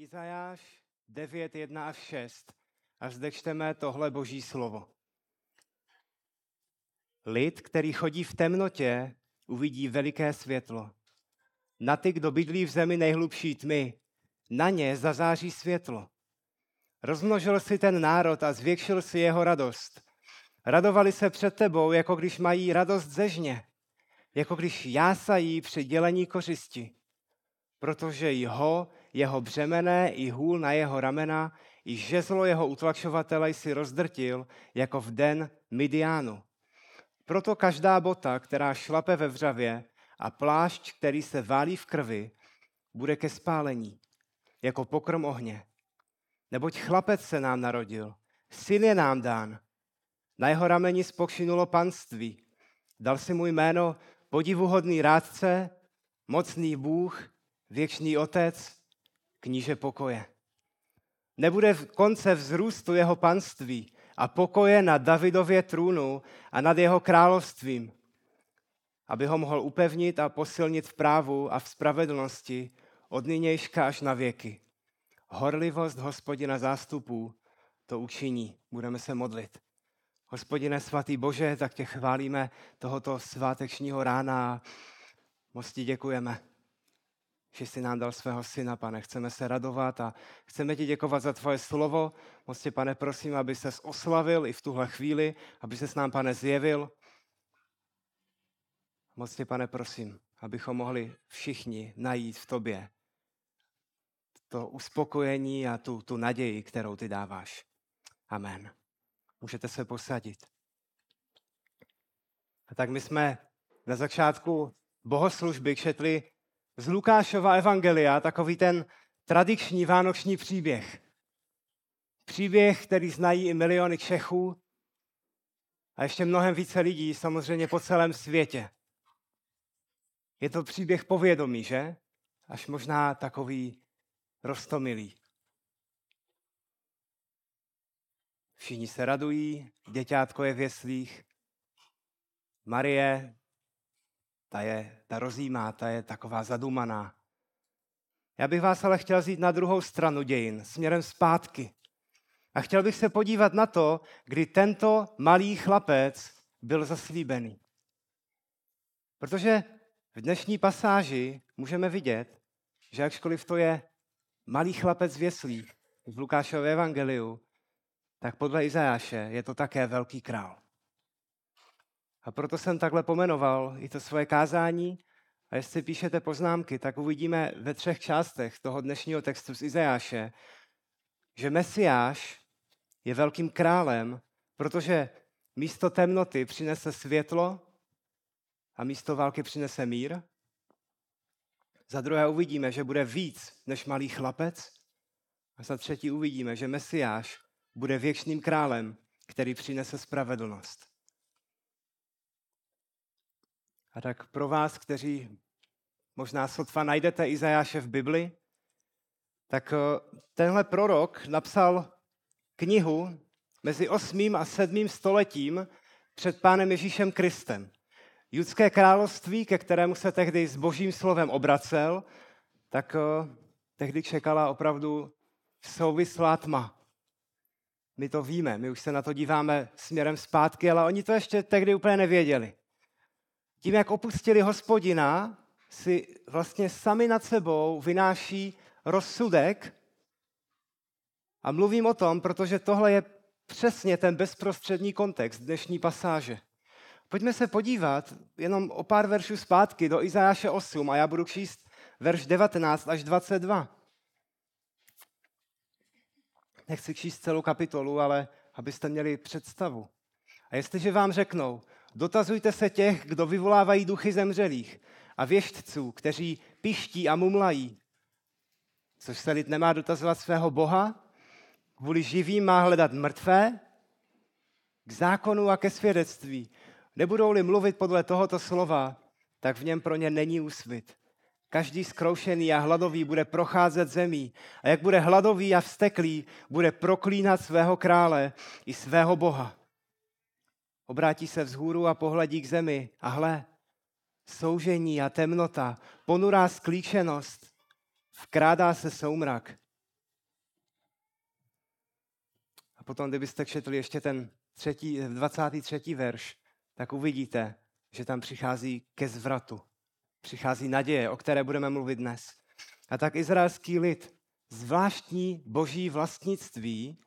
Izajáš 9, 1 až 6. A zde čteme tohle boží slovo. Lid, který chodí v temnotě, uvidí veliké světlo. Na ty, kdo bydlí v zemi nejhlubší tmy, na ně zazáří světlo. Rozmnožil si ten národ a zvětšil si jeho radost. Radovali se před tebou, jako když mají radost ze žně, jako když jásají při dělení kořisti. Protože jeho, jeho břemené i hůl na jeho ramena, i žezlo jeho utlačovatele si rozdrtil, jako v den Midianu. Proto každá bota, která šlape ve vřavě a plášť, který se válí v krvi, bude ke spálení, jako pokrm ohně. Neboť chlapec se nám narodil, syn je nám dán. Na jeho rameni spokšinulo panství. Dal si mu jméno podivuhodný rádce, mocný Bůh, věčný otec, kníže pokoje. Nebude v konce vzrůstu jeho panství a pokoje na Davidově trůnu a nad jeho královstvím, aby ho mohl upevnit a posilnit v právu a v spravedlnosti od nynějška až na věky. Horlivost hospodina zástupů to učiní. Budeme se modlit. Hospodine svatý Bože, tak tě chválíme tohoto svátečního rána. Moc ti děkujeme, že jsi nám dal svého syna, pane. Chceme se radovat a chceme ti děkovat za tvoje slovo. Moc tě, pane, prosím, aby ses oslavil i v tuhle chvíli, aby se s nám, pane, zjevil. Moc tě, pane, prosím, abychom mohli všichni najít v tobě to uspokojení a tu, tu naději, kterou ty dáváš. Amen. Můžete se posadit. A tak my jsme na začátku bohoslužby četli z Lukášova evangelia takový ten tradiční vánoční příběh. Příběh, který znají i miliony Čechů a ještě mnohem více lidí samozřejmě po celém světě. Je to příběh povědomí, že? Až možná takový rostomilý. Všichni se radují, děťátko je v jeslích. Marie, ta je, ta rozjímá, ta je taková zadumaná. Já bych vás ale chtěl vzít na druhou stranu dějin, směrem zpátky. A chtěl bych se podívat na to, kdy tento malý chlapec byl zaslíbený. Protože v dnešní pasáži můžeme vidět, že jakškoliv to je malý chlapec v jeslích v Lukášově evangeliu, tak podle Izajáše je to také velký král. A proto jsem takhle pomenoval i to svoje kázání. A jestli píšete poznámky, tak uvidíme ve třech částech toho dnešního textu z Izajáše, že Mesiáš je velkým králem, protože místo temnoty přinese světlo a místo války přinese mír. Za druhé uvidíme, že bude víc než malý chlapec. A za třetí uvidíme, že Mesiáš bude věčným králem, který přinese spravedlnost. Tak pro vás, kteří možná sotva najdete Izajáše v Bibli, tak eh, tenhle prorok napsal knihu mezi 8. a 7. stoletím před pánem Ježíšem Kristem. Judské království, ke kterému se tehdy s božím slovem obracel, tak eh, tehdy čekala opravdu souvislá tma. My to víme, my už se na to díváme směrem zpátky, ale oni to ještě tehdy úplně nevěděli. Tím, jak opustili hospodina, si vlastně sami nad sebou vynáší rozsudek. A mluvím o tom, protože tohle je přesně ten bezprostřední kontext dnešní pasáže. Pojďme se podívat jenom o pár veršů zpátky do Izajáše 8 a já budu číst verš 19 až 22. Nechci číst celou kapitolu, ale abyste měli představu. A jestliže vám řeknou, dotazujte se těch, kdo vyvolávají duchy zemřelých a věštců, kteří piští a mumlají, což se lid nemá dotazovat svého Boha, kvůli živým má hledat mrtvé, k zákonu a ke svědectví. Nebudou-li mluvit podle tohoto slova, tak v něm pro ně není úsvit. Každý zkroušený a hladový bude procházet zemí. A jak bude hladový a vsteklý, bude proklínat svého krále i svého boha. Obrátí se vzhůru a pohledí k zemi. A hle, soužení a temnota, ponurá sklíčenost, vkrádá se soumrak. potom, kdybyste četli ještě ten třetí, 23. verš, tak uvidíte, že tam přichází ke zvratu. Přichází naděje, o které budeme mluvit dnes. A tak izraelský lid, zvláštní boží vlastnictví,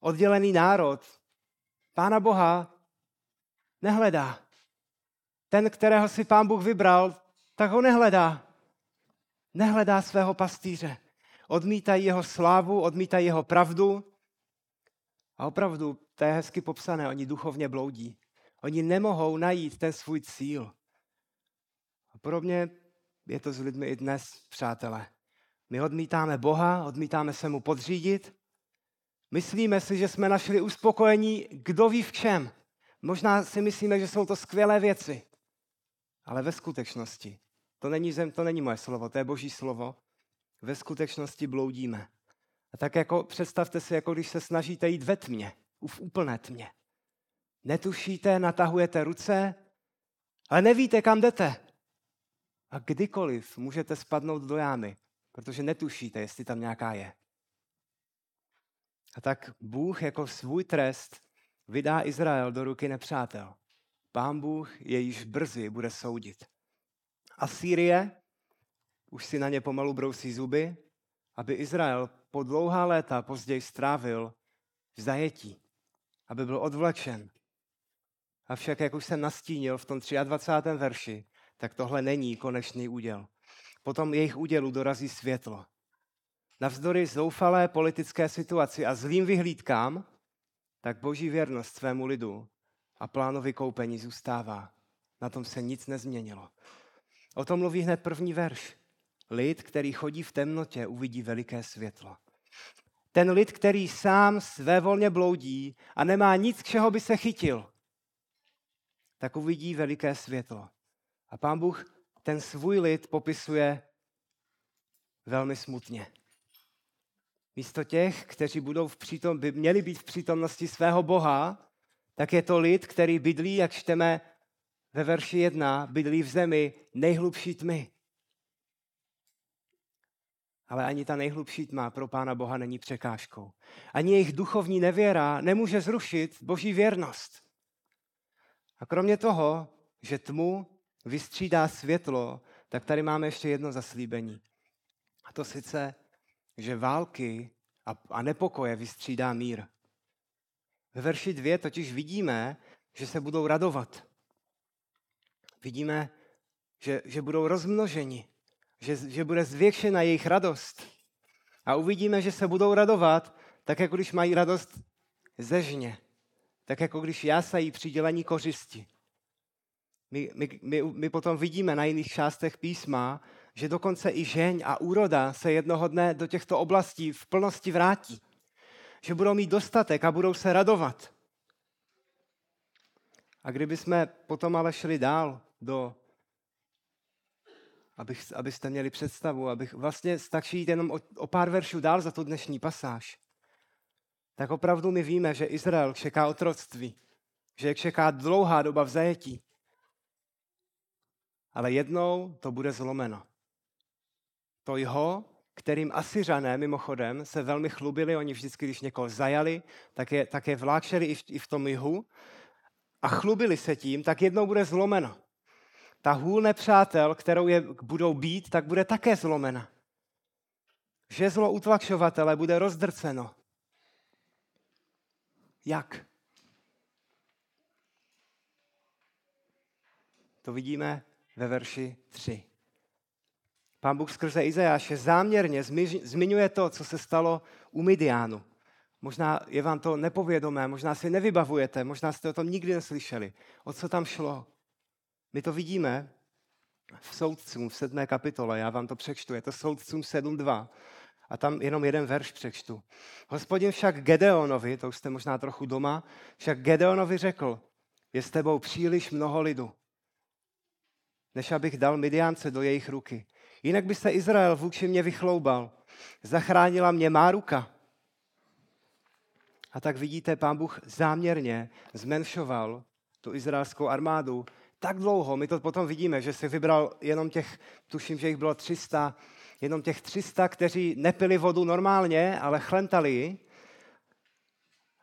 oddělený národ, Pána Boha nehledá. Ten, kterého si pán Bůh vybral, tak ho nehledá. Nehledá svého pastýře. Odmítají jeho slávu, odmítají jeho pravdu. A opravdu, to je hezky popsané, oni duchovně bloudí. Oni nemohou najít ten svůj cíl. A podobně je to s lidmi i dnes, přátelé. My odmítáme Boha, odmítáme se mu podřídit. Myslíme si, že jsme našli uspokojení, kdo ví v čem. Možná si myslíme, že jsou to skvělé věci. Ale ve skutečnosti, to není, zem, to není moje slovo, to je boží slovo, ve skutečnosti bloudíme. A tak jako představte si, jako když se snažíte jít ve tmě, v úplné tmě. Netušíte, natahujete ruce, ale nevíte, kam jdete. A kdykoliv můžete spadnout do jámy, protože netušíte, jestli tam nějaká je. A tak Bůh jako svůj trest vydá Izrael do ruky nepřátel. Pán Bůh je již brzy bude soudit. A Sýrie už si na ně pomalu brousí zuby, aby Izrael po dlouhá léta později strávil v zajetí, aby byl odvlečen. Avšak, jak už jsem nastínil v tom 23. verši, tak tohle není konečný úděl. Potom jejich údělu dorazí světlo. Navzdory zoufalé politické situaci a zlým vyhlídkám, tak boží věrnost svému lidu a plánu vykoupení zůstává. Na tom se nic nezměnilo. O tom mluví hned první verš. Lid, který chodí v temnotě, uvidí veliké světlo. Ten lid, který sám své volně bloudí a nemá nic, k čeho by se chytil, tak uvidí veliké světlo. A pán Bůh ten svůj lid popisuje velmi smutně. Místo těch, kteří budou v přítom, by měli být v přítomnosti svého Boha, tak je to lid, který bydlí, jak čteme ve verši 1, bydlí v zemi nejhlubší tmy. Ale ani ta nejhlubší tma pro Pána Boha není překážkou. Ani jejich duchovní nevěra nemůže zrušit boží věrnost. A kromě toho, že tmu vystřídá světlo, tak tady máme ještě jedno zaslíbení. A to sice, že války a, a nepokoje vystřídá mír. Ve verši dvě totiž vidíme, že se budou radovat. Vidíme, že, že budou rozmnoženi, že, že bude zvětšena jejich radost. A uvidíme, že se budou radovat, tak jako když mají radost ze žně, tak jako když jásají přidělení kořisti. My, my, my, my potom vidíme na jiných částech písma, že dokonce i žeň a úroda se jednoho dne do těchto oblastí v plnosti vrátí. Že budou mít dostatek a budou se radovat. A kdyby jsme potom ale šli dál do, abych, abyste měli představu, abych vlastně stačí jít jenom o, o pár veršů dál za tu dnešní pasáž, tak opravdu my víme, že Izrael čeká otroctví, že čeká dlouhá doba v zajetí. Ale jednou to bude zlomeno. To jeho, kterým Asiřané mimochodem se velmi chlubili, oni vždycky, když někoho zajali, tak je, tak je vláčeli i v, i v tom jihu a chlubili se tím, tak jednou bude zlomeno. Ta hůl nepřátel, kterou je budou být, tak bude také zlomena. Žezlo utlačovatele bude rozdrceno. Jak? To vidíme ve verši 3. Pán Bůh skrze Izajáše záměrně zmiňuje to, co se stalo u Midiánu. Možná je vám to nepovědomé, možná si nevybavujete, možná jste o tom nikdy neslyšeli. O co tam šlo? My to vidíme v soudcům v sedmé kapitole, já vám to přečtu, je to soudcům 7.2 a tam jenom jeden verš přečtu. Hospodin však Gedeonovi, to už jste možná trochu doma, však Gedeonovi řekl, je s tebou příliš mnoho lidu, než abych dal Midiánce do jejich ruky. Jinak by se Izrael vůči mě vychloubal. Zachránila mě má ruka. A tak vidíte, pán Bůh záměrně zmenšoval tu izraelskou armádu tak dlouho. My to potom vidíme, že si vybral jenom těch, tuším, že jich bylo 300, jenom těch 300, kteří nepili vodu normálně, ale chlentali.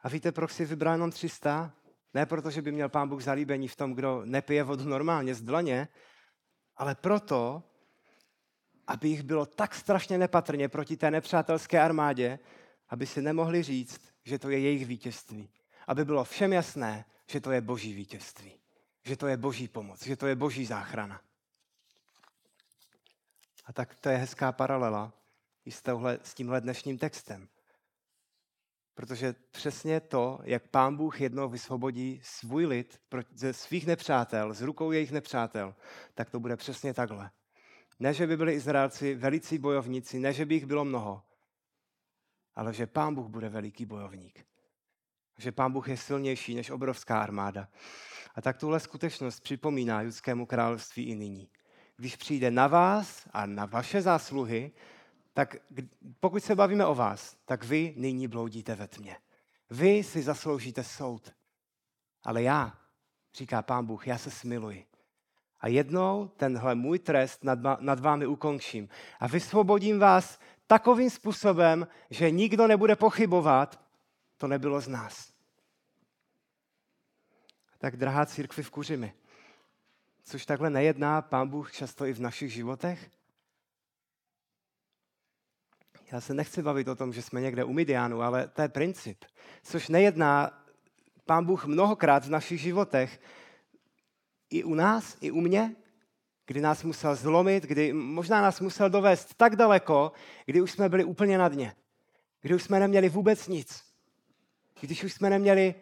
A víte, proč si vybral jenom 300? Ne proto, že by měl pán Bůh zalíbení v tom, kdo nepije vodu normálně z dlaně, ale proto, aby jich bylo tak strašně nepatrně proti té nepřátelské armádě, aby si nemohli říct, že to je jejich vítězství. Aby bylo všem jasné, že to je boží vítězství. Že to je boží pomoc, že to je boží záchrana. A tak to je hezká paralela i s, tohle, s tímhle dnešním textem. Protože přesně to, jak pán Bůh jednou vysvobodí svůj lid ze svých nepřátel, z rukou jejich nepřátel, tak to bude přesně takhle. Ne, že by byli Izraelci velicí bojovníci, ne, že by jich bylo mnoho, ale že pán Bůh bude veliký bojovník. Že pán Bůh je silnější než obrovská armáda. A tak tuhle skutečnost připomíná judskému království i nyní. Když přijde na vás a na vaše zásluhy, tak pokud se bavíme o vás, tak vy nyní bloudíte ve tmě. Vy si zasloužíte soud. Ale já, říká pán Bůh, já se smiluji. A jednou tenhle můj trest nad, nad vámi ukončím. A vysvobodím vás takovým způsobem, že nikdo nebude pochybovat, to nebylo z nás. Tak drahá církvi v Kuřimi, což takhle nejedná pán Bůh často i v našich životech? Já se nechci bavit o tom, že jsme někde u Midianu, ale to je princip. Což nejedná pán Bůh mnohokrát v našich životech, i u nás, i u mě, kdy nás musel zlomit, kdy možná nás musel dovést tak daleko, kdy už jsme byli úplně na dně. Kdy už jsme neměli vůbec nic. Když už jsme neměli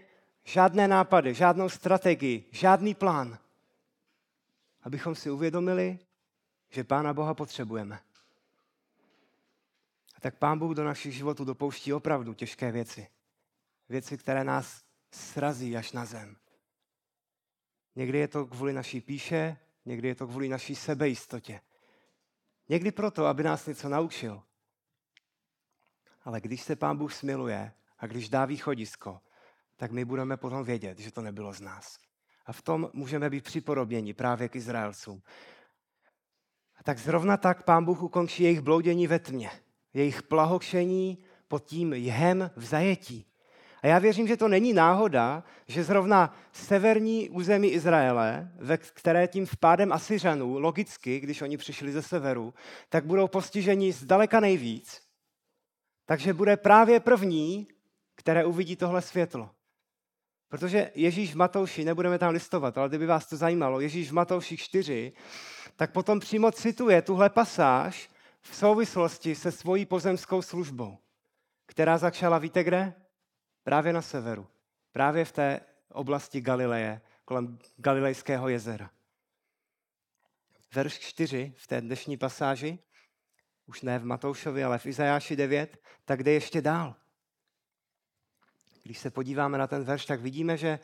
žádné nápady, žádnou strategii, žádný plán. Abychom si uvědomili, že Pána Boha potřebujeme. A tak Pán Bůh do našich životů dopouští opravdu těžké věci. Věci, které nás srazí až na zem. Někdy je to kvůli naší píše, někdy je to kvůli naší sebejistotě. Někdy proto, aby nás něco naučil. Ale když se Pán Bůh smiluje a když dá východisko, tak my budeme potom vědět, že to nebylo z nás. A v tom můžeme být připodobněni právě k Izraelcům. A tak zrovna tak Pán Bůh ukončí jejich bloudění ve tmě, jejich plahokšení pod tím jhem v zajetí. A já věřím, že to není náhoda, že zrovna severní území Izraele, ve které tím vpádem Asiřanů, logicky, když oni přišli ze severu, tak budou postiženi zdaleka nejvíc. Takže bude právě první, které uvidí tohle světlo. Protože Ježíš v Matouši, nebudeme tam listovat, ale kdyby vás to zajímalo, Ježíš v Matouši 4, tak potom přímo cituje tuhle pasáž v souvislosti se svojí pozemskou službou, která začala, víte kde? Právě na severu. Právě v té oblasti Galileje, kolem Galilejského jezera. Verš 4 v té dnešní pasáži, už ne v Matoušovi, ale v Izajáši 9, tak jde ještě dál. Když se podíváme na ten verš, tak vidíme, že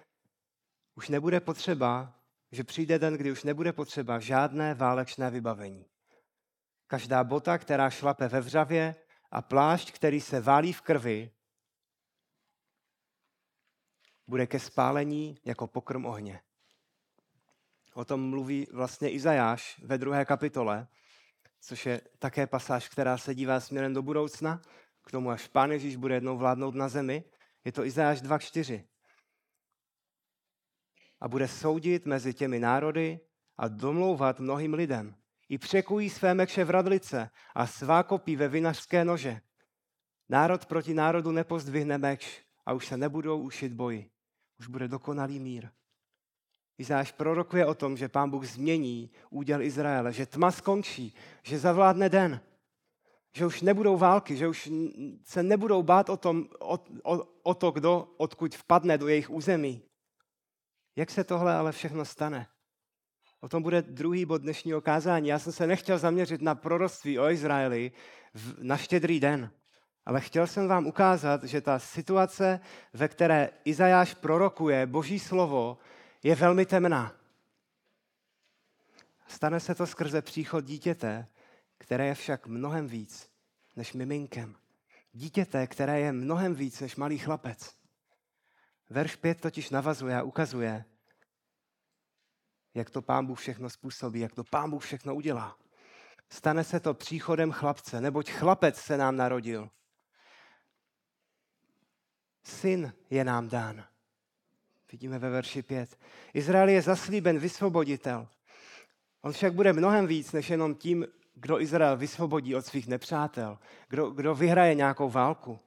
už nebude potřeba, že přijde den, kdy už nebude potřeba žádné válečné vybavení. Každá bota, která šlape ve vřavě a plášť, který se válí v krvi, bude ke spálení jako pokrm ohně. O tom mluví vlastně Izajáš ve druhé kapitole, což je také pasáž, která se dívá směrem do budoucna, k tomu, až Pán Ježíš bude jednou vládnout na zemi. Je to Izajáš 2.4. A bude soudit mezi těmi národy a domlouvat mnohým lidem. I překují své mekše v radlice a svá kopí ve vinařské nože. Národ proti národu nepozdvihne mekš a už se nebudou ušit boji už bude dokonalý mír. Izáš prorokuje o tom, že pán Bůh změní úděl Izraele, že tma skončí, že zavládne den, že už nebudou války, že už se nebudou bát o, tom, o, o, o to, kdo odkud vpadne do jejich území. Jak se tohle ale všechno stane? O tom bude druhý bod dnešního kázání. Já jsem se nechtěl zaměřit na proroctví o Izraeli na štědrý den. Ale chtěl jsem vám ukázat, že ta situace, ve které Izajáš prorokuje Boží slovo, je velmi temná. Stane se to skrze příchod dítěte, které je však mnohem víc než miminkem. Dítěte, které je mnohem víc než malý chlapec. Verš 5 totiž navazuje a ukazuje, jak to pán Bůh všechno způsobí, jak to pán Bůh všechno udělá. Stane se to příchodem chlapce, neboť chlapec se nám narodil. Syn je nám dán. Vidíme ve verši 5. Izrael je zaslíben vysvoboditel. On však bude mnohem víc, než jenom tím, kdo Izrael vysvobodí od svých nepřátel, kdo, kdo vyhraje nějakou válku.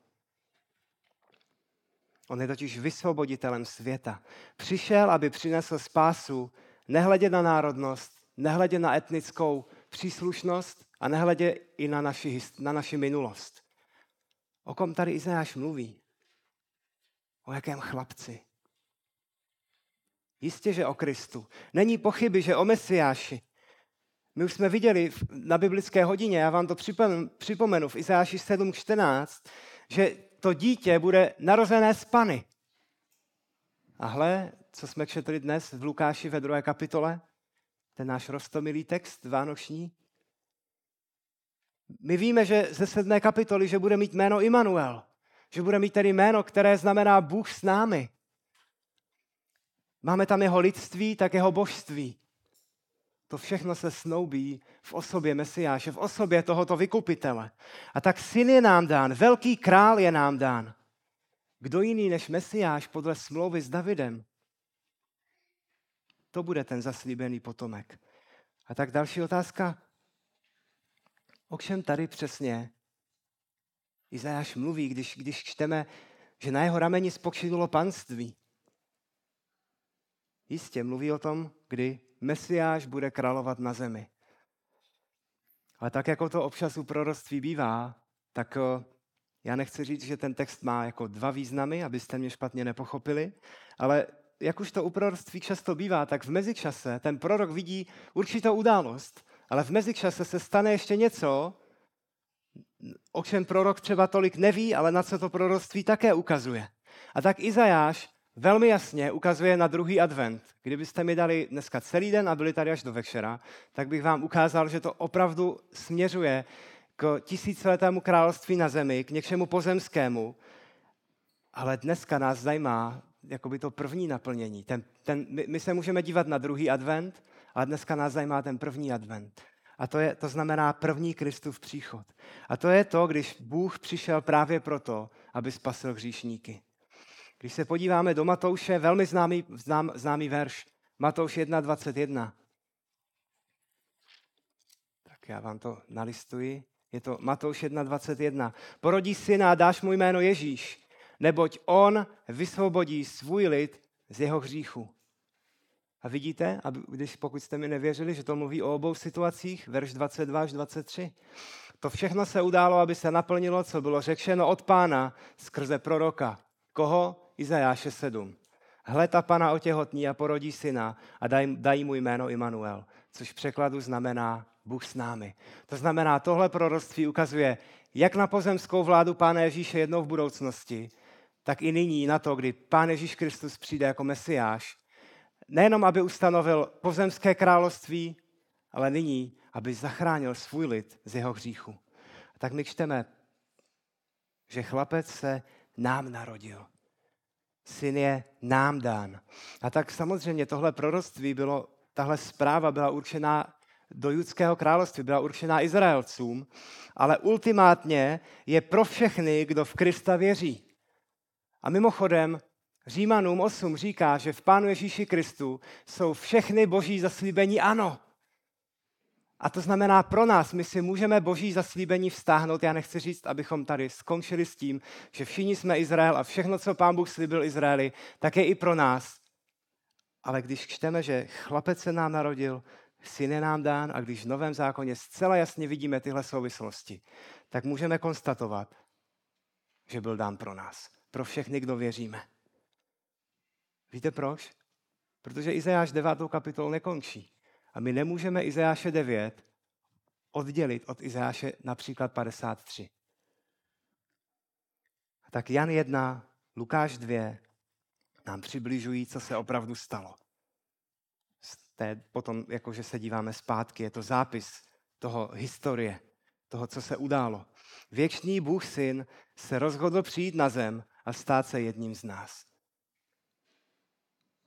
On je totiž vysvoboditelem světa. Přišel, aby přinesl spásu, nehledě na národnost, nehledě na etnickou příslušnost a nehledě i na naši, na naši minulost. O kom tady Izajáš mluví? O jakém chlapci? Jistě, že o Kristu. Není pochyby, že o Mesiáši. My už jsme viděli na biblické hodině, já vám to připomenu, v Izáši 7.14, že to dítě bude narozené z Pany. A hle, co jsme četli dnes v Lukáši ve druhé kapitole, ten náš rostomilý text vánoční. My víme, že ze sedmé kapitoly, že bude mít jméno Immanuel, že bude mít tedy jméno, které znamená Bůh s námi. Máme tam jeho lidství, tak jeho božství. To všechno se snoubí v osobě Mesiáše, v osobě tohoto vykupitele. A tak syn je nám dán, velký král je nám dán. Kdo jiný než Mesiáš podle smlouvy s Davidem? To bude ten zaslíbený potomek. A tak další otázka. O čem tady přesně Izajáš mluví, když, když čteme, že na jeho rameni spočinulo panství? Jistě mluví o tom, kdy Mesiáš bude královat na zemi. Ale tak, jako to občas u proroctví bývá, tak eh, já nechci říct, že ten text má jako dva významy, abyste mě špatně nepochopili, ale jak už to u proroctví často bývá, tak v mezičase ten prorok vidí určitou událost, ale v mezičase se stane ještě něco, o čem prorok třeba tolik neví, ale na co to proroctví také ukazuje. A tak Izajáš velmi jasně ukazuje na druhý advent. Kdybyste mi dali dneska celý den a byli tady až do večera, tak bych vám ukázal, že to opravdu směřuje k tisíciletému království na zemi, k něčemu pozemskému. Ale dneska nás zajímá jakoby to první naplnění. Ten, ten, my, my se můžeme dívat na druhý advent, ale dneska nás zajímá ten první advent. A to, je, to znamená první Kristův příchod. A to je to, když Bůh přišel právě proto, aby spasil hříšníky. Když se podíváme do Matouše, velmi známý, znám, známý verš, Matouš 1.21. Tak já vám to nalistuji. Je to Matouš 1.21. Porodí syna a dáš mu jméno Ježíš, neboť on vysvobodí svůj lid z jeho hříchu. A vidíte, když pokud jste mi nevěřili, že to mluví o obou situacích, verš 22 až 23. To všechno se událo, aby se naplnilo, co bylo řečeno od pána skrze proroka. Koho? Izajáše 7. Hle, ta pana otěhotní a porodí syna a dají mu jméno Immanuel, což v překladu znamená Bůh s námi. To znamená, tohle proroctví ukazuje jak na pozemskou vládu Pána Ježíše jednou v budoucnosti, tak i nyní na to, kdy Pán Ježíš Kristus přijde jako Mesiáš. Nejenom, aby ustanovil pozemské království, ale nyní, aby zachránil svůj lid z jeho hříchu. A tak my čteme, že chlapec se nám narodil syn je nám dán. A tak samozřejmě tohle proroctví bylo, tahle zpráva byla určená do judského království, byla určená Izraelcům, ale ultimátně je pro všechny, kdo v Krista věří. A mimochodem, Římanům 8 říká, že v Pánu Ježíši Kristu jsou všechny boží zaslíbení ano. A to znamená pro nás, my si můžeme boží zaslíbení vztáhnout. Já nechci říct, abychom tady skončili s tím, že všichni jsme Izrael a všechno, co pán Bůh slíbil Izraeli, tak je i pro nás. Ale když čteme, že chlapec se nám narodil, syn je nám dán a když v Novém zákoně zcela jasně vidíme tyhle souvislosti, tak můžeme konstatovat, že byl dán pro nás. Pro všechny, kdo věříme. Víte proč? Protože Izajáš 9. kapitolu nekončí. A my nemůžeme Izajáše 9 oddělit od Izajáše například 53. A tak Jan 1, Lukáš 2 nám přibližují, co se opravdu stalo. Té, potom, jakože se díváme zpátky, je to zápis toho historie, toho, co se událo. Věčný Bůh syn se rozhodl přijít na zem a stát se jedním z nás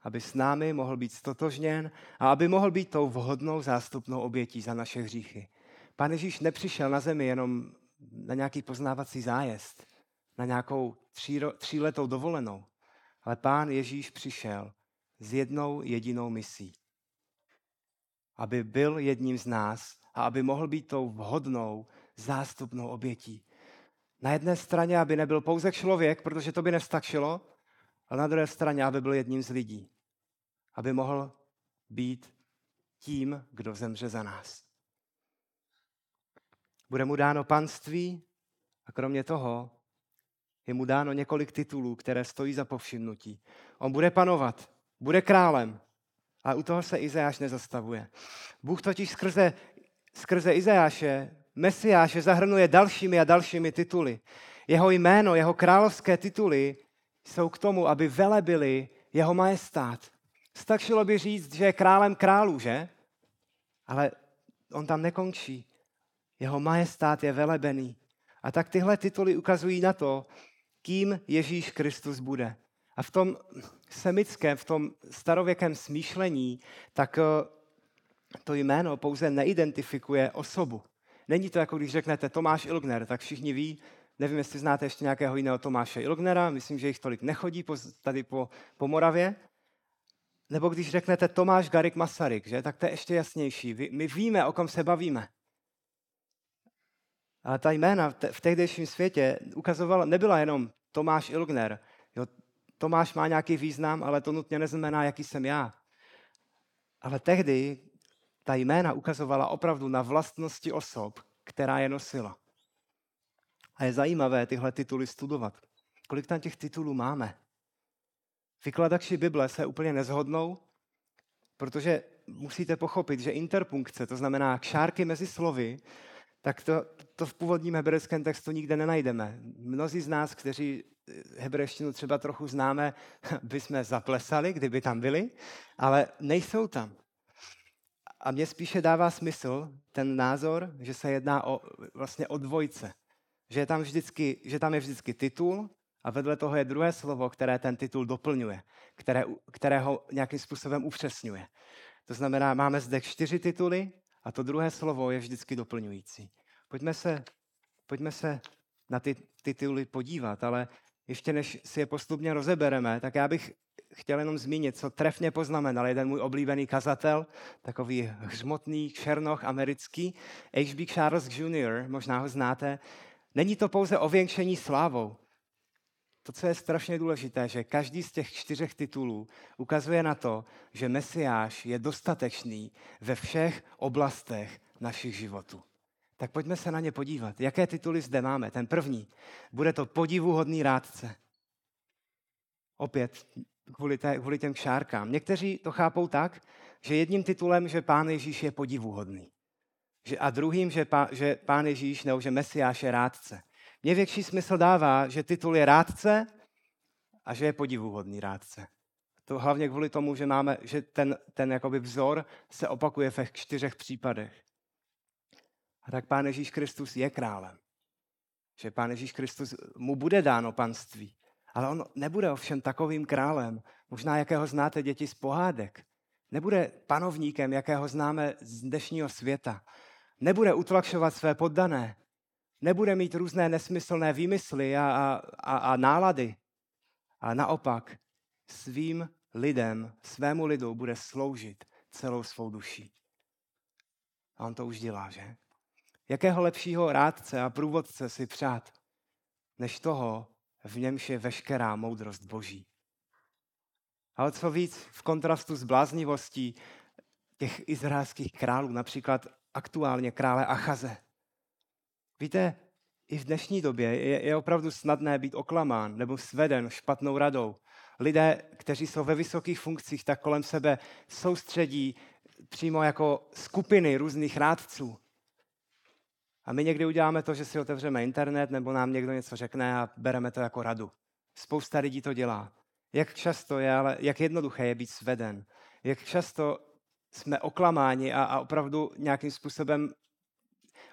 aby s námi mohl být stotožněn a aby mohl být tou vhodnou zástupnou obětí za naše hříchy. Pane Ježíš nepřišel na zemi jenom na nějaký poznávací zájezd, na nějakou tříletou dovolenou, ale pán Ježíš přišel s jednou jedinou misí. Aby byl jedním z nás a aby mohl být tou vhodnou zástupnou obětí. Na jedné straně, aby nebyl pouze člověk, protože to by nestačilo, ale na druhé straně, aby byl jedním z lidí. Aby mohl být tím, kdo zemře za nás. Bude mu dáno panství a kromě toho je mu dáno několik titulů, které stojí za povšimnutí. On bude panovat, bude králem, a u toho se Izajáš nezastavuje. Bůh totiž skrze, skrze Izajáše, Mesiáše zahrnuje dalšími a dalšími tituly. Jeho jméno, jeho královské tituly jsou k tomu, aby velebili jeho majestát. Stačilo by říct, že je králem králů, že? Ale on tam nekončí. Jeho majestát je velebený. A tak tyhle tituly ukazují na to, kým Ježíš Kristus bude. A v tom semickém, v tom starověkém smýšlení, tak eh, to jméno pouze neidentifikuje osobu. Není to jako když řeknete Tomáš Ilgner, tak všichni ví, nevím, jestli znáte ještě nějakého jiného Tomáše Ilgnera, myslím, že jich tolik nechodí tady po, po Moravě. Nebo když řeknete Tomáš Garik Masaryk, že? tak to je ještě jasnější. My víme, o kom se bavíme. Ale ta jména v tehdejším světě ukazovala, nebyla jenom Tomáš Ilgner. Jo, Tomáš má nějaký význam, ale to nutně neznamená, jaký jsem já. Ale tehdy ta jména ukazovala opravdu na vlastnosti osob, která je nosila. A je zajímavé tyhle tituly studovat. Kolik tam těch titulů máme? Vykladači Bible se úplně nezhodnou, protože musíte pochopit, že interpunkce, to znamená kšárky mezi slovy, tak to, to v původním hebrejském textu nikde nenajdeme. Mnozí z nás, kteří hebrejštinu třeba trochu známe, by jsme zaplesali, kdyby tam byli, ale nejsou tam. A mně spíše dává smysl ten názor, že se jedná o, vlastně o dvojce. Že, je tam vždycky, že tam je vždycky titul a vedle toho je druhé slovo, které ten titul doplňuje, které, které ho nějakým způsobem upřesňuje. To znamená, máme zde čtyři tituly a to druhé slovo je vždycky doplňující. Pojďme se, pojďme se na ty tituly podívat, ale ještě než si je postupně rozebereme, tak já bych chtěl jenom zmínit, co trefně poznamenal jeden můj oblíbený kazatel, takový hřmotný černoch americký, H.B. Charles Jr., možná ho znáte. Není to pouze ověnčení slávou. To, co je strašně důležité, že každý z těch čtyřech titulů ukazuje na to, že Mesiáš je dostatečný ve všech oblastech našich životů. Tak pojďme se na ně podívat. Jaké tituly zde máme? Ten první. Bude to podivuhodný rádce. Opět kvůli, té, kvůli těm šárkám. Někteří to chápou tak, že jedním titulem, že pán Ježíš je podivuhodný. Že, a druhým, že, pá, že pán Ježíš nebo že Mesiáš je rádce. Mně větší smysl dává, že titul je rádce a že je podivuhodný rádce. To hlavně kvůli tomu, že, máme, že ten, ten jakoby vzor se opakuje ve čtyřech případech. A tak Pán Ježíš Kristus je králem. Že Pán Ježíš Kristus mu bude dáno panství. Ale on nebude ovšem takovým králem, možná jakého znáte děti z pohádek. Nebude panovníkem, jakého známe z dnešního světa. Nebude utlačovat své poddané. Nebude mít různé nesmyslné výmysly a, a, a, a nálady. A naopak svým lidem, svému lidu bude sloužit celou svou duší. A on to už dělá, že? Jakého lepšího rádce a průvodce si přát, než toho, v němž je veškerá moudrost Boží. Ale co víc, v kontrastu s bláznivostí těch izraelských králů, například aktuálně krále Achaze. Víte, i v dnešní době je, je opravdu snadné být oklamán nebo sveden špatnou radou. Lidé, kteří jsou ve vysokých funkcích, tak kolem sebe soustředí přímo jako skupiny různých rádců. A my někdy uděláme to, že si otevřeme internet nebo nám někdo něco řekne a bereme to jako radu. Spousta lidí to dělá. Jak často je, ale jak jednoduché je být sveden. Jak často jsme oklamáni a, a opravdu nějakým způsobem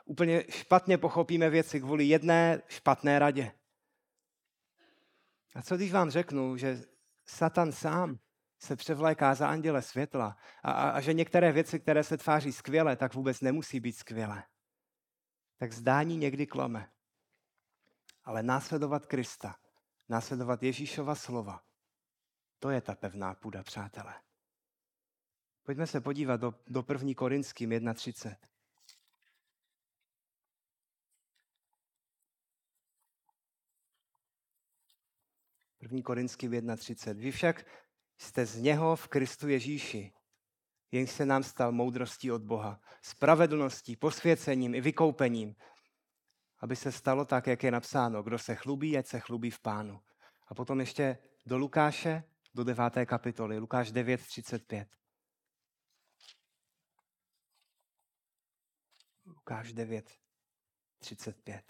úplně špatně pochopíme věci kvůli jedné špatné radě. A co když vám řeknu, že Satan sám se převléká za anděle světla a, a, a že některé věci, které se tváří skvěle, tak vůbec nemusí být skvělé tak zdání někdy klame. Ale následovat Krista následovat Ježíšova slova. To je ta pevná půda, přátelé. Pojďme se podívat do, do 1. Korinským 1.30. První Korinským 1.30. Vy však jste z něho v Kristu Ježíši, jen se nám stal moudrostí od Boha, spravedlností, posvěcením i vykoupením, aby se stalo tak, jak je napsáno. Kdo se chlubí, ať se chlubí v pánu. A potom ještě do Lukáše, do deváté kapitoly, Lukáš 9.35. Lukáš 9.35.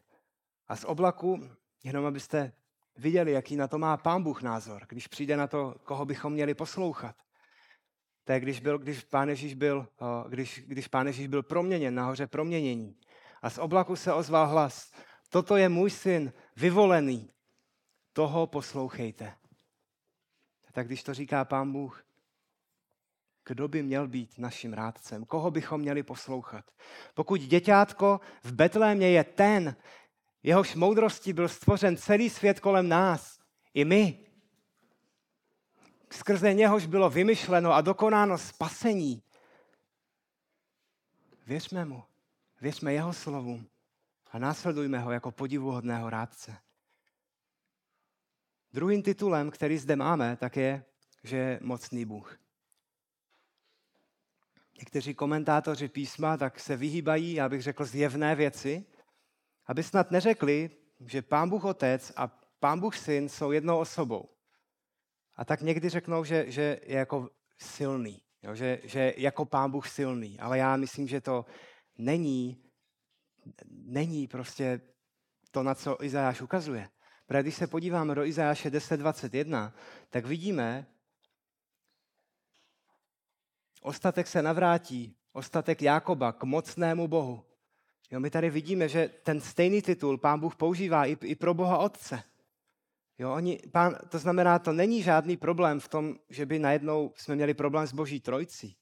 A z oblaku, jenom abyste viděli, jaký na to má pán Bůh názor, když přijde na to, koho bychom měli poslouchat. To je, když, byl, když, pán Ježíš byl, když, když pán Ježíš byl proměněn nahoře proměnění. A z oblaku se ozval hlas. Toto je můj syn, vyvolený. Toho poslouchejte. Tak když to říká pán Bůh, kdo by měl být naším rádcem? Koho bychom měli poslouchat? Pokud děťátko v Betlémě je ten, jehož moudrosti byl stvořen celý svět kolem nás, i my, skrze něhož bylo vymyšleno a dokonáno spasení. Věřme mu, věřme jeho slovům a následujme ho jako podivuhodného rádce. Druhým titulem, který zde máme, tak je, že je mocný Bůh. Někteří komentátoři písma tak se vyhýbají, já bych řekl, zjevné věci, aby snad neřekli, že Pán Bůh Otec a Pán Bůh Syn jsou jednou osobou. A tak někdy řeknou, že, že je jako silný, jo, že, že jako Pán Bůh silný. Ale já myslím, že to není, není prostě to, na co Izajáš ukazuje. Protože když se podíváme do Izajáše 10.21, tak vidíme, ostatek se navrátí, ostatek Jákoba k mocnému Bohu. Jo, my tady vidíme, že ten stejný titul pán Bůh používá i, i pro Boha Otce. Jo, oni, pán, to znamená, to není žádný problém v tom, že by najednou jsme měli problém s Boží trojcí.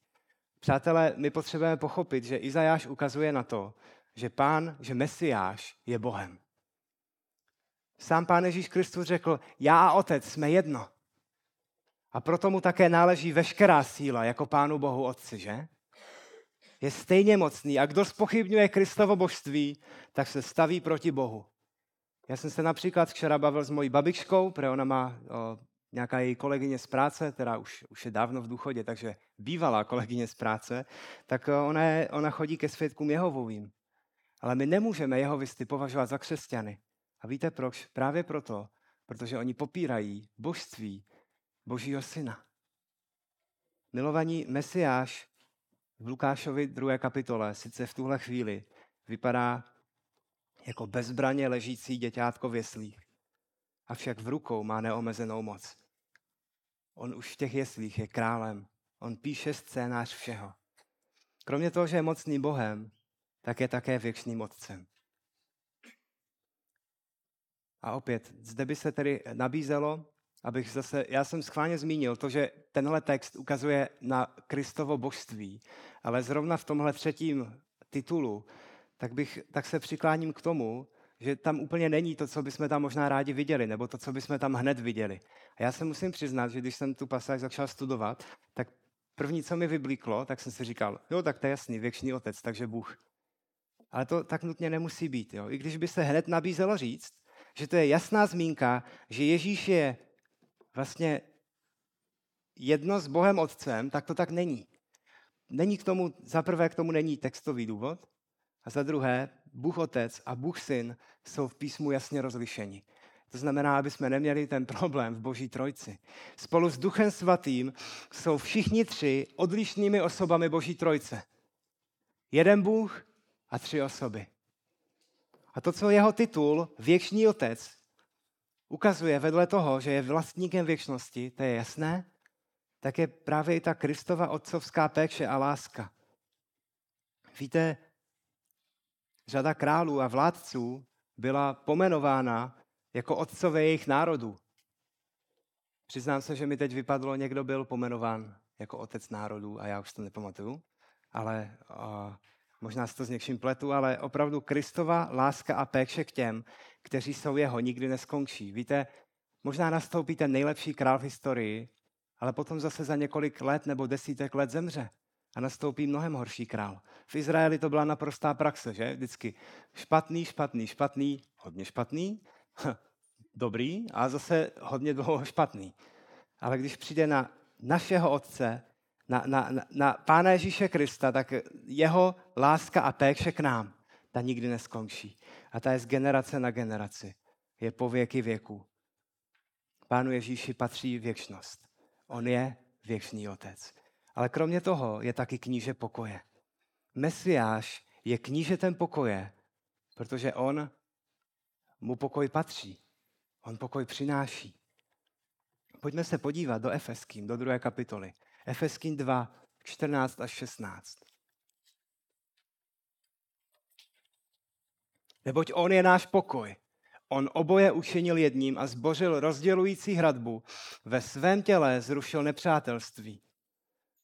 Přátelé, my potřebujeme pochopit, že Izajáš ukazuje na to, že pán, že Mesiáš je Bohem. Sám pán Ježíš Kristus řekl, já a otec jsme jedno. A proto mu také náleží veškerá síla jako pánu Bohu Otci, že? Je stejně mocný a kdo spochybňuje Kristovo božství, tak se staví proti Bohu. Já jsem se například včera bavil s mojí babičkou, protože ona má o, nějaká její kolegyně z práce, která už, už je dávno v důchodě, takže bývalá kolegyně z práce, tak ona, je, ona chodí ke svědkům Jehovovým. Ale my nemůžeme Jehovisty považovat za křesťany. A víte proč? Právě proto, protože oni popírají božství Božího syna. Milovaní Mesiáš v Lukášovi 2. kapitole sice v tuhle chvíli vypadá jako bezbraně ležící děťátko v jeslích, avšak v rukou má neomezenou moc. On už v těch jeslích je králem. On píše scénář všeho. Kromě toho, že je mocným Bohem, tak je také věčným Otcem. A opět, zde by se tedy nabízelo, abych zase, já jsem schválně zmínil to, že tenhle text ukazuje na Kristovo božství, ale zrovna v tomhle třetím titulu, tak, bych, tak se přikláním k tomu, že tam úplně není to, co bychom tam možná rádi viděli, nebo to, co bychom tam hned viděli. A já se musím přiznat, že když jsem tu pasáž začal studovat, tak první, co mi vyblíklo, tak jsem si říkal, jo, tak to je jasný, věčný otec, takže Bůh. Ale to tak nutně nemusí být. Jo. I když by se hned nabízelo říct, že to je jasná zmínka, že Ježíš je vlastně jedno s Bohem Otcem, tak to tak není. Není k tomu, za prvé k tomu není textový důvod, a za druhé, Bůh Otec a Bůh Syn jsou v písmu jasně rozlišeni. To znamená, aby jsme neměli ten problém v Boží trojci. Spolu s Duchem Svatým jsou všichni tři odlišnými osobami Boží trojce. Jeden Bůh a tři osoby. A to, co jeho titul, Věčný Otec, ukazuje vedle toho, že je vlastníkem věčnosti, to je jasné, tak je právě i ta Kristova otcovská péče a láska. Víte, řada králů a vládců byla pomenována jako otcové jejich národů. Přiznám se, že mi teď vypadlo, někdo byl pomenován jako otec národů a já už to nepamatuju, ale uh, možná se to s někým pletu, ale opravdu Kristova láska a péče k těm, kteří jsou jeho, nikdy neskončí. Víte, možná nastoupí ten nejlepší král v historii, ale potom zase za několik let nebo desítek let zemře a nastoupí mnohem horší král. V Izraeli to byla naprostá praxe, že? Vždycky špatný, špatný, špatný, hodně špatný, dobrý a zase hodně dlouho špatný. Ale když přijde na našeho Otce, na, na, na, na Pána Ježíše Krista, tak jeho láska a péče k nám, ta nikdy neskončí. A ta je z generace na generaci. Je po věky věku. Pánu Ježíši patří věčnost. On je věčný otec. Ale kromě toho je taky kníže pokoje. Mesiáš je knížetem pokoje, protože on mu pokoj patří. On pokoj přináší. Pojďme se podívat do Efeským, do druhé kapitoly. Efeským 2, 14 až 16. Neboť on je náš pokoj. On oboje učinil jedním a zbořil rozdělující hradbu. Ve svém těle zrušil nepřátelství.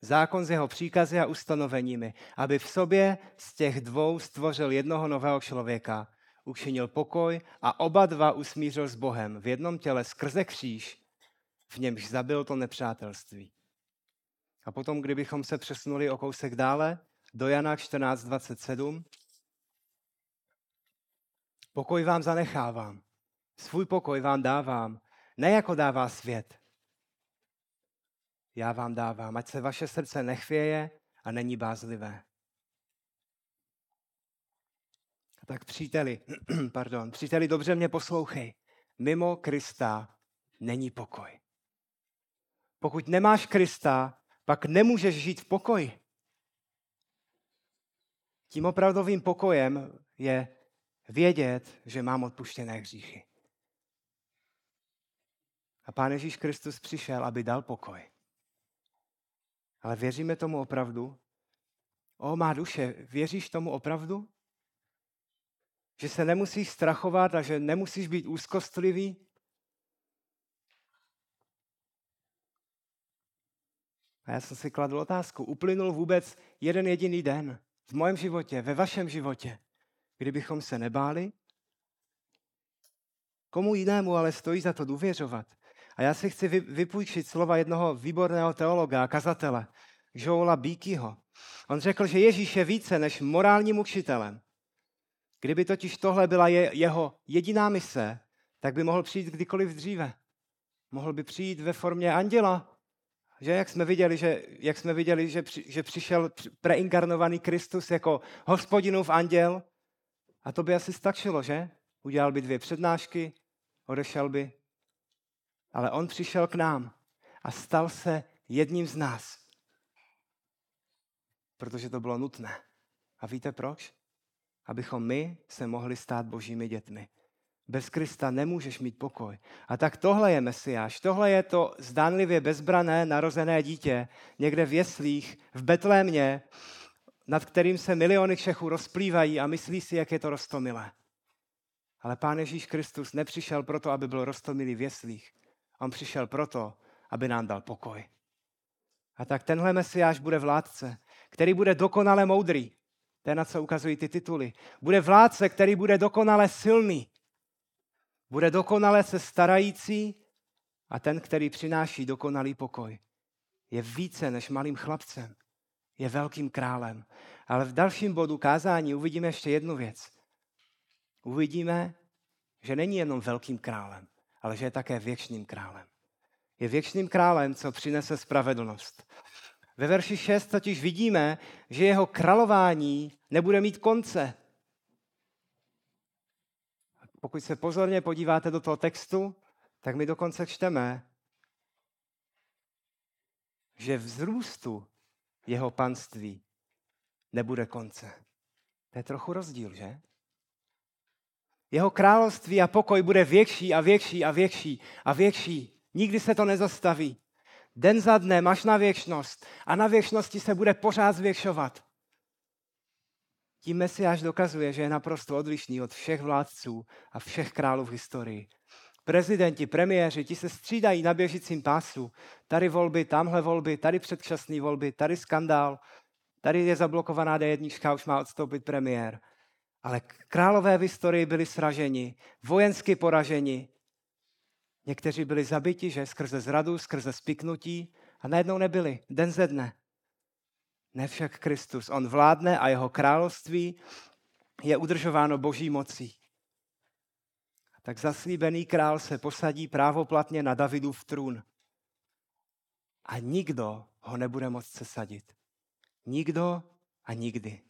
Zákon s jeho příkazy a ustanoveními, aby v sobě z těch dvou stvořil jednoho nového člověka, učinil pokoj a oba dva usmířil s Bohem v jednom těle skrze kříž, v němž zabil to nepřátelství. A potom, kdybychom se přesunuli o kousek dále, do Jana 14.27, pokoj vám zanechávám, svůj pokoj vám dávám, ne jako dává svět. Já vám dávám, ať se vaše srdce nechvěje a není bázlivé. Tak příteli, pardon, příteli, dobře mě poslouchej. Mimo Krista není pokoj. Pokud nemáš Krista, pak nemůžeš žít v pokoji. Tím opravdovým pokojem je vědět, že mám odpuštěné hříchy. A Pán Ježíš Kristus přišel, aby dal pokoj. Ale věříme tomu opravdu? O, má duše, věříš tomu opravdu? Že se nemusíš strachovat a že nemusíš být úzkostlivý? A já jsem si kladl otázku, uplynul vůbec jeden jediný den v mém životě, ve vašem životě, kdybychom se nebáli? Komu jinému ale stojí za to důvěřovat? A já si chci vypůjčit slova jednoho výborného teologa a kazatele, Joela Bíkyho. On řekl, že Ježíš je více než morálním učitelem. Kdyby totiž tohle byla je, jeho jediná mise, tak by mohl přijít kdykoliv dříve. Mohl by přijít ve formě anděla, že jak jsme viděli, že, jak jsme viděli, že, při, že přišel preinkarnovaný Kristus jako hospodinův anděl a to by asi stačilo, že? Udělal by dvě přednášky, odešel by. Ale on přišel k nám a stal se jedním z nás. Protože to bylo nutné. A víte proč? Abychom my se mohli stát božími dětmi. Bez Krista nemůžeš mít pokoj. A tak tohle je Mesiáš. Tohle je to zdánlivě bezbrané narozené dítě někde v jeslích, v Betlémě, nad kterým se miliony Čechů rozplývají a myslí si, jak je to rostomilé. Ale Pán Ježíš Kristus nepřišel proto, aby byl rostomilý v jeslích. On přišel proto, aby nám dal pokoj. A tak tenhle Mesiáš bude vládce, který bude dokonale moudrý. To je na co ukazují ty tituly. Bude vládce, který bude dokonale silný. Bude dokonale se starající a ten, který přináší dokonalý pokoj. Je více než malým chlapcem. Je velkým králem. Ale v dalším bodu kázání uvidíme ještě jednu věc. Uvidíme, že není jenom velkým králem, ale že je také věčným králem. Je věčným králem, co přinese spravedlnost. Ve verši 6 totiž vidíme, že jeho králování nebude mít konce. Pokud se pozorně podíváte do toho textu, tak my dokonce čteme, že vzrůstu jeho panství nebude konce. To je trochu rozdíl, že? Jeho království a pokoj bude větší a větší a větší a větší. Nikdy se to nezastaví. Den za dnem až na věčnost. A na věčnosti se bude pořád zvětšovat. Tím Mesiáš dokazuje, že je naprosto odlišný od všech vládců a všech králů v historii. Prezidenti, premiéři, ti se střídají na běžícím pásu. Tady volby, tamhle volby, tady předčasné volby, tady skandál, tady je zablokovaná D1, už má odstoupit premiér. Ale králové v historii byli sraženi, vojensky poraženi. Někteří byli zabiti, že skrze zradu, skrze spiknutí a najednou nebyli, den ze dne. Ne však Kristus. On vládne a jeho království je udržováno boží mocí. Tak zaslíbený král se posadí právoplatně na Davidův trůn. A nikdo ho nebude moct sesadit. Nikdo a nikdy.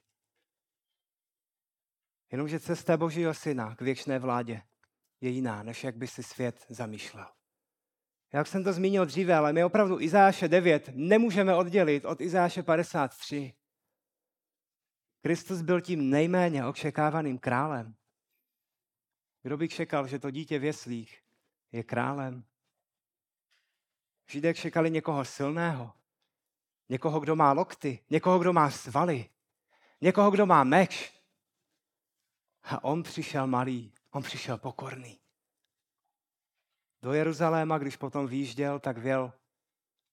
Jenomže cesta Božího syna k věčné vládě je jiná, než jak by si svět zamýšlel. Jak jsem to zmínil dříve, ale my opravdu Izáše 9 nemůžeme oddělit od Izáše 53. Kristus byl tím nejméně očekávaným králem. Kdo by čekal, že to dítě v jeslích je králem? Židé čekali někoho silného, někoho, kdo má lokty, někoho, kdo má svaly, někoho, kdo má meč. A on přišel malý, on přišel pokorný. Do Jeruzaléma, když potom výjížděl, tak věl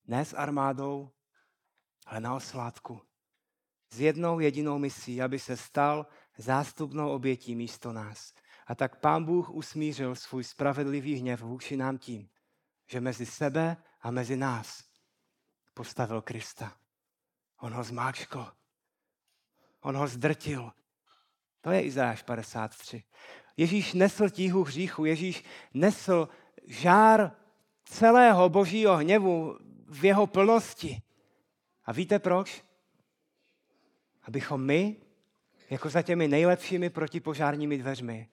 ne s armádou, ale na oslátku. S jednou jedinou misí, aby se stal zástupnou obětí místo nás. A tak pán Bůh usmířil svůj spravedlivý hněv vůči nám tím, že mezi sebe a mezi nás postavil Krista. On ho zmáčkl. On ho zdrtil. To je Izáš 53. Ježíš nesl tíhu hříchu, Ježíš nesl žár celého božího hněvu v jeho plnosti. A víte proč? Abychom my, jako za těmi nejlepšími protipožárními dveřmi,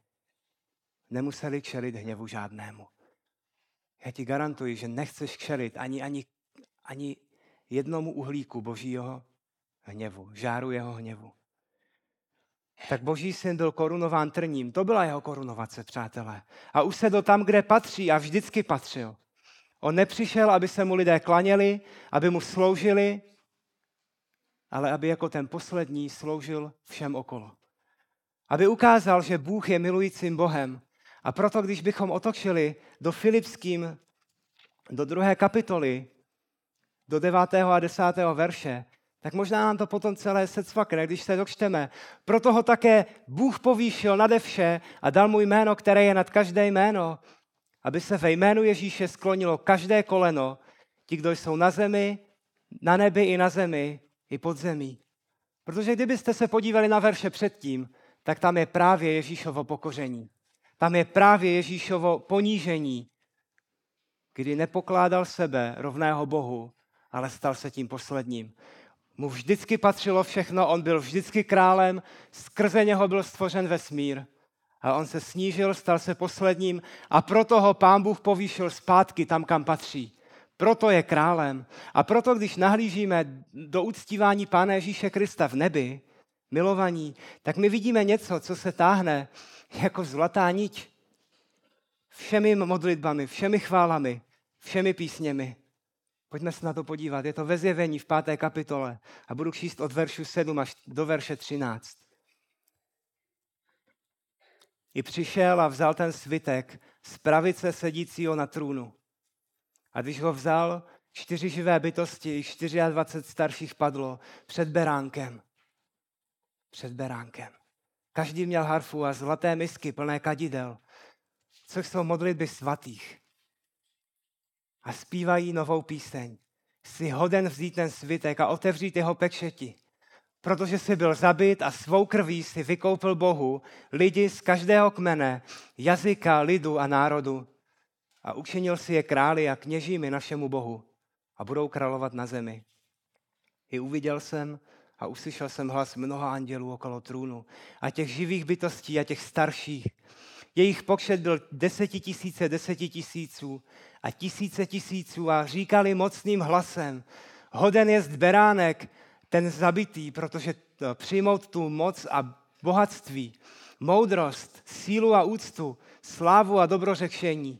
nemuseli čelit hněvu žádnému. Já ti garantuji, že nechceš čelit ani, ani, ani jednomu uhlíku božího hněvu, žáru jeho hněvu. Tak boží syn byl korunován trním. To byla jeho korunovace, přátelé. A usedl tam, kde patří a vždycky patřil. On nepřišel, aby se mu lidé klaněli, aby mu sloužili, ale aby jako ten poslední sloužil všem okolo. Aby ukázal, že Bůh je milujícím Bohem. A proto, když bychom otočili do Filipským, do druhé kapitoly, do devátého a desátého verše, tak možná nám to potom celé secvakne, když se dočteme. Proto ho také Bůh povýšil nade vše a dal mu jméno, které je nad každé jméno, aby se ve jménu Ježíše sklonilo každé koleno, ti, kdo jsou na zemi, na nebi i na zemi, i pod zemí. Protože kdybyste se podívali na verše předtím, tak tam je právě Ježíšovo pokoření. Tam je právě Ježíšovo ponížení, kdy nepokládal sebe rovného Bohu, ale stal se tím posledním mu vždycky patřilo všechno, on byl vždycky králem, skrze něho byl stvořen vesmír. A on se snížil, stal se posledním a proto ho pán Bůh povýšil zpátky tam, kam patří. Proto je králem. A proto, když nahlížíme do uctívání Pána Ježíše Krista v nebi, milovaní, tak my vidíme něco, co se táhne jako zlatá niť. Všemi modlitbami, všemi chválami, všemi písněmi. Pojďme se na to podívat. Je to ve zjevení v páté kapitole a budu číst od veršu 7 až do verše 13. I přišel a vzal ten svitek z pravice sedícího na trůnu. A když ho vzal, čtyři živé bytosti i 24 starších padlo před beránkem. Před beránkem. Každý měl harfu a zlaté misky plné kadidel, což jsou modlitby svatých a zpívají novou píseň. Jsi hoden vzít ten svitek a otevřít jeho pečeti, protože jsi byl zabit a svou krví si vykoupil Bohu lidi z každého kmene, jazyka, lidu a národu a učinil si je králi a kněžími našemu Bohu a budou královat na zemi. I uviděl jsem a uslyšel jsem hlas mnoha andělů okolo trůnu a těch živých bytostí a těch starších. Jejich počet byl desetitisíce desetitisíců a tisíce tisíců a říkali mocným hlasem, hoden jest beránek, ten zabitý, protože přijmout tu moc a bohatství, moudrost, sílu a úctu, slávu a dobrořečení.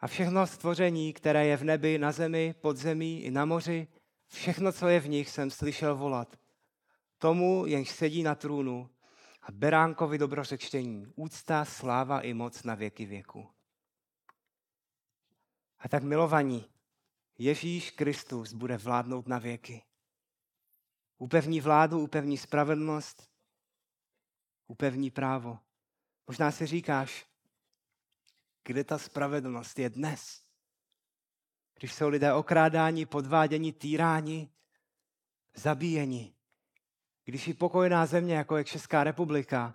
A všechno stvoření, které je v nebi, na zemi, pod zemí i na moři, všechno, co je v nich, jsem slyšel volat. Tomu, jenž sedí na trůnu a beránkovi dobrořečení, úcta, sláva i moc na věky věku. A tak milovaní, Ježíš Kristus bude vládnout na věky. Upevní vládu, upevní spravedlnost, upevní právo. Možná si říkáš, Kde ta spravedlnost je dnes? Když jsou lidé okrádáni, podváděni, týráni, zabíjeni. Když i pokojná země, jako je Česká republika,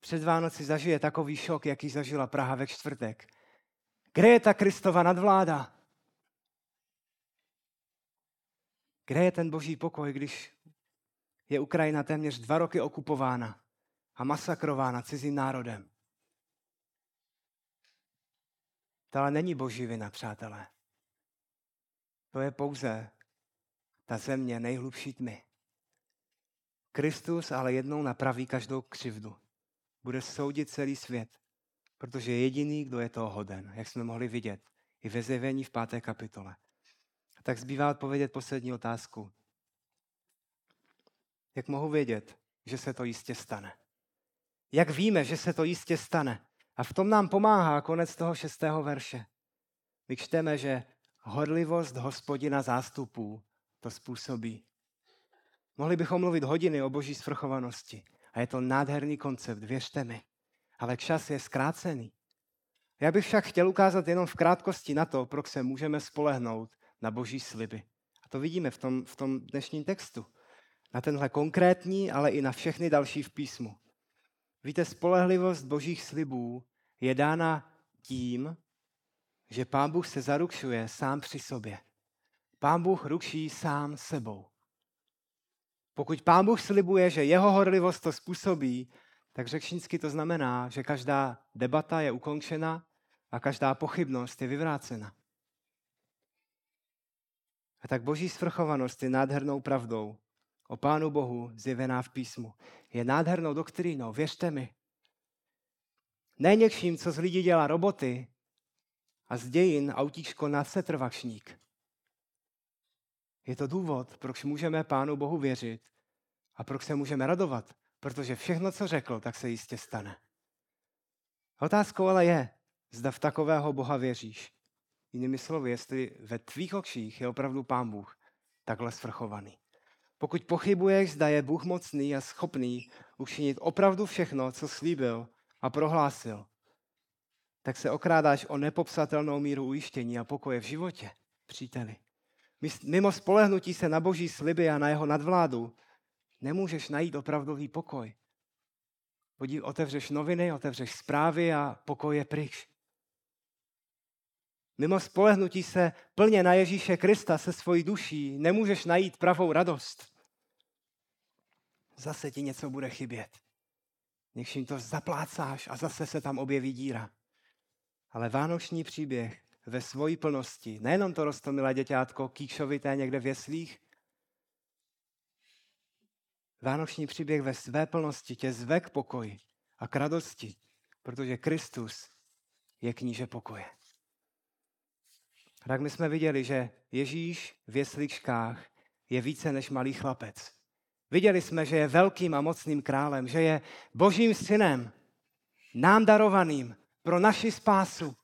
před Vánoci zažije takový šok, jaký zažila Praha ve čtvrtek. Kde je ta Kristova nadvláda? Kde je ten boží pokoj, když je Ukrajina téměř dva roky okupována a masakrována cizím národem? To ale není boží vina, přátelé. To je pouze ta země nejhlubší tmy. Kristus ale jednou napraví každou křivdu. Bude soudit celý svět, protože je jediný, kdo je toho hoden, jak jsme mohli vidět i ve zjevení v páté kapitole. A tak zbývá odpovědět poslední otázku. Jak mohu vědět, že se to jistě stane? Jak víme, že se to jistě stane? A v tom nám pomáhá konec toho šestého verše. My čteme, že horlivost hospodina zástupů to způsobí. Mohli bychom mluvit hodiny o boží svrchovanosti. A je to nádherný koncept, věřte mi. Ale čas je zkrácený. Já bych však chtěl ukázat jenom v krátkosti na to, proč se můžeme spolehnout na boží sliby. A to vidíme v tom, v tom dnešním textu. Na tenhle konkrétní, ale i na všechny další v písmu. Víte, spolehlivost božích slibů je dána tím, že Pán Bůh se zaručuje sám při sobě. Pán Bůh ručí sám sebou. Pokud Pán Bůh slibuje, že jeho horlivost to způsobí, tak řečnicky to znamená, že každá debata je ukončena a každá pochybnost je vyvrácena. A tak boží svrchovanost je nádhernou pravdou o Pánu Bohu zjevená v písmu. Je nádhernou doktrínou, věřte mi. Ne něčím, co z lidí dělá roboty a z dějin autíčko na setrvačník. Je to důvod, proč můžeme Pánu Bohu věřit a proč se můžeme radovat, protože všechno, co řekl, tak se jistě stane. Otázkou ale je, zda v takového Boha věříš. Jinými slovy, jestli ve tvých očích je opravdu Pán Bůh takhle svrchovaný. Pokud pochybuješ, zda je Bůh mocný a schopný učinit opravdu všechno, co slíbil a prohlásil, tak se okrádáš o nepopsatelnou míru ujištění a pokoje v životě, příteli. Mimo spolehnutí se na boží sliby a na jeho nadvládu nemůžeš najít opravdový pokoj. Podív, otevřeš noviny, otevřeš zprávy a pokoj je pryč. Mimo spolehnutí se plně na Ježíše Krista se svojí duší nemůžeš najít pravou radost. Zase ti něco bude chybět. Něčím to zaplácáš a zase se tam objeví díra. Ale vánoční příběh ve svojí plnosti, nejenom to rostomilé děťátko kýkšovité někde v jeslích, Vánoční příběh ve své plnosti tě zve k pokoji a k radosti, protože Kristus je kníže pokoje. tak my jsme viděli, že Ježíš v jesličkách je více než malý chlapec. Viděli jsme, že je velkým a mocným králem, že je božím synem, nám darovaným pro naši spásu.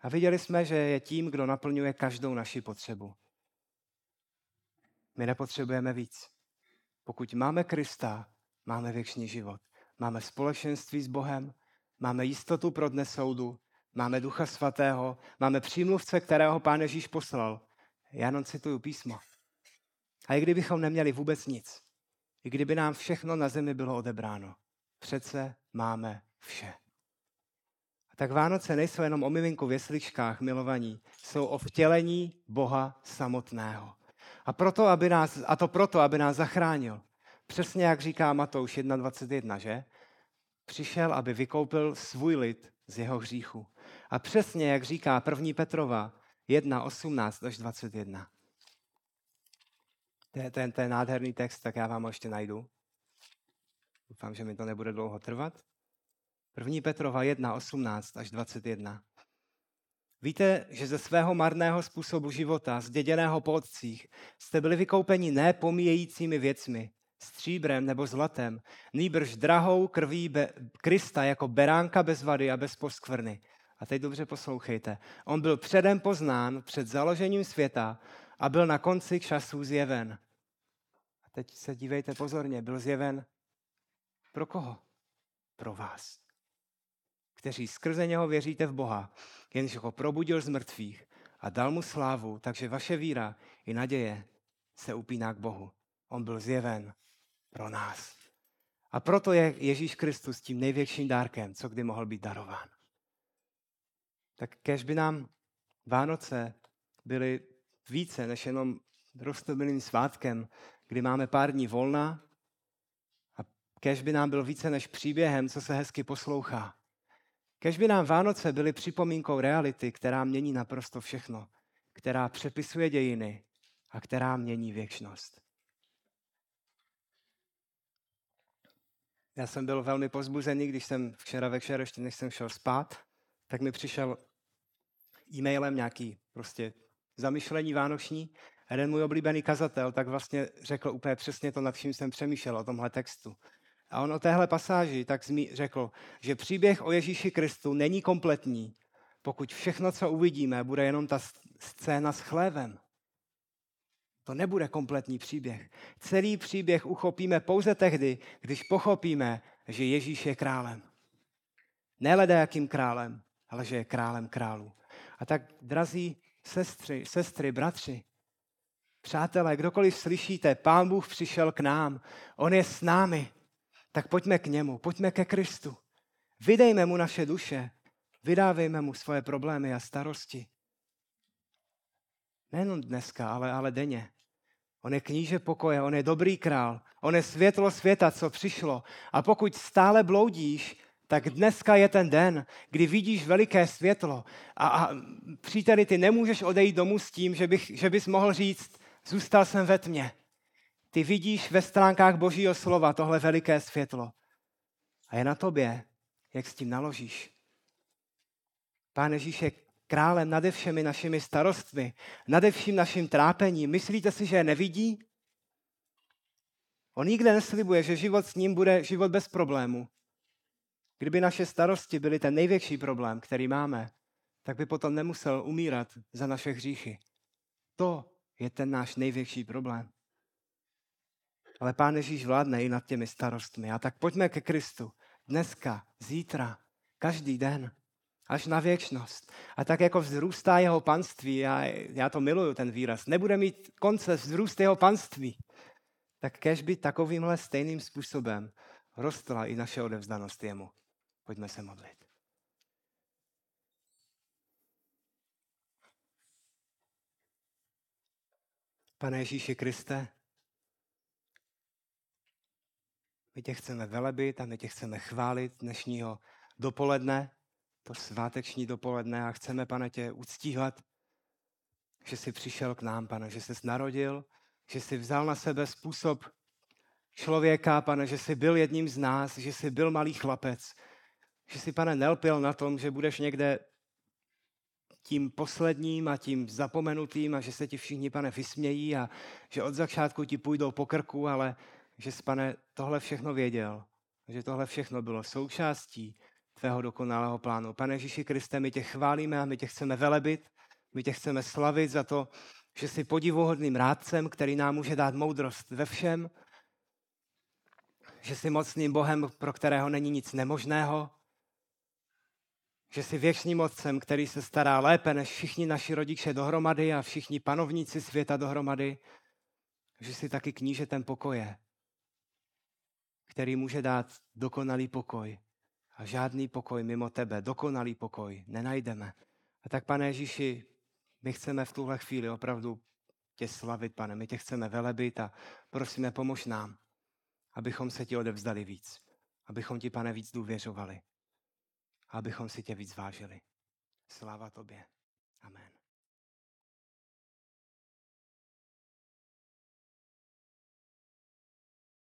A viděli jsme, že je tím, kdo naplňuje každou naši potřebu. My nepotřebujeme víc. Pokud máme Krista, máme věčný život. Máme společenství s Bohem, máme jistotu pro dne soudu, máme Ducha Svatého, máme přímluvce, kterého Pán Ježíš poslal. Já jenom cituju písmo. A i kdybychom neměli vůbec nic, i kdyby nám všechno na zemi bylo odebráno, přece máme vše. A tak Vánoce nejsou jenom o miminku v jesličkách milovaní, jsou o vtělení Boha samotného. A, proto, aby nás, a to proto, aby nás zachránil. Přesně jak říká Matouš 1.21, že? Přišel, aby vykoupil svůj lid z jeho hříchu. A přesně jak říká 1. Petrova 1.18 až 21. To je, ten, ten nádherný text, tak já vám ho ještě najdu. Doufám, že mi to nebude dlouho trvat. 1. Petrova 1, 18 až 21. Víte, že ze svého marného způsobu života, zděděného po otcích, jste byli vykoupeni ne pomíjejícími věcmi, stříbrem nebo zlatem, nýbrž drahou krví be- Krista jako beránka bez vady a bez poskvrny. A teď dobře poslouchejte. On byl předem poznán před založením světa a byl na konci časů zjeven. A teď se dívejte pozorně, byl zjeven pro koho? Pro vás kteří skrze něho věříte v Boha, jenž ho probudil z mrtvých a dal mu slávu, takže vaše víra i naděje se upíná k Bohu. On byl zjeven pro nás. A proto je Ježíš Kristus tím největším dárkem, co kdy mohl být darován. Tak kež by nám Vánoce byly více než jenom roztomilým svátkem, kdy máme pár dní volna a kež by nám byl více než příběhem, co se hezky poslouchá. Kež by nám Vánoce byly připomínkou reality, která mění naprosto všechno, která přepisuje dějiny a která mění věčnost. Já jsem byl velmi pozbuzený, když jsem včera večer, ještě než jsem šel spát, tak mi přišel e-mailem nějaký prostě zamyšlení vánoční. Jeden můj oblíbený kazatel tak vlastně řekl úplně přesně to, nad čím jsem přemýšlel o tomhle textu. A on o téhle pasáži tak řekl, že příběh o Ježíši Kristu není kompletní, pokud všechno, co uvidíme, bude jenom ta scéna s chlévem. To nebude kompletní příběh. Celý příběh uchopíme pouze tehdy, když pochopíme, že Ježíš je králem. Ne jakým králem, ale že je králem králů. A tak, drazí sestry, sestry, bratři, přátelé, kdokoliv slyšíte, Pán Bůh přišel k nám, On je s námi, tak pojďme k němu, pojďme ke Kristu. Vydejme mu naše duše, vydávejme mu svoje problémy a starosti. Nejenom dneska, ale, ale denně. On je kníže pokoje, on je dobrý král, on je světlo světa, co přišlo. A pokud stále bloudíš, tak dneska je ten den, kdy vidíš veliké světlo. A, a příteli, ty nemůžeš odejít domů s tím, že, bych, že bys mohl říct, zůstal jsem ve tmě. Ty vidíš ve stránkách Božího slova tohle veliké světlo. A je na tobě, jak s tím naložíš. Pán Ježíš je králem nade všemi našimi starostmi, nade vším naším trápením. Myslíte si, že je nevidí? On nikde neslibuje, že život s ním bude život bez problému. Kdyby naše starosti byly ten největší problém, který máme, tak by potom nemusel umírat za naše hříchy. To je ten náš největší problém. Ale Pán Ježíš vládne i nad těmi starostmi. A tak pojďme ke Kristu. Dneska, zítra, každý den až na věčnost. A tak jako vzrůstá jeho panství, já, já to miluju, ten výraz, nebude mít konce vzrůst jeho panství, tak kež by takovýmhle stejným způsobem rostla i naše odevzdanost jemu. Pojďme se modlit. Pane Ježíši Kriste, my tě chceme velebit a my tě chceme chválit dnešního dopoledne, to sváteční dopoledne a chceme, pane, tě uctívat, že jsi přišel k nám, pane, že jsi narodil, že jsi vzal na sebe způsob člověka, pane, že jsi byl jedním z nás, že jsi byl malý chlapec, že jsi, pane, nelpil na tom, že budeš někde tím posledním a tím zapomenutým a že se ti všichni, pane, vysmějí a že od začátku ti půjdou po krku, ale že jsi, pane, tohle všechno věděl. Že tohle všechno bylo součástí tvého dokonalého plánu. Pane Ježíši Kriste, my tě chválíme a my tě chceme velebit, my tě chceme slavit za to, že jsi podivuhodným rádcem, který nám může dát moudrost ve všem, že jsi mocným Bohem, pro kterého není nic nemožného, že jsi věčným otcem, který se stará lépe než všichni naši rodiče dohromady a všichni panovníci světa dohromady, že jsi taky knížetem pokoje, který může dát dokonalý pokoj a žádný pokoj mimo tebe, dokonalý pokoj, nenajdeme. A tak, pane Ježíši, my chceme v tuhle chvíli opravdu tě slavit, pane. My tě chceme velebit a prosíme, pomož nám, abychom se ti odevzdali víc. Abychom ti, pane, víc důvěřovali. A abychom si tě víc vážili. Sláva tobě. Amen.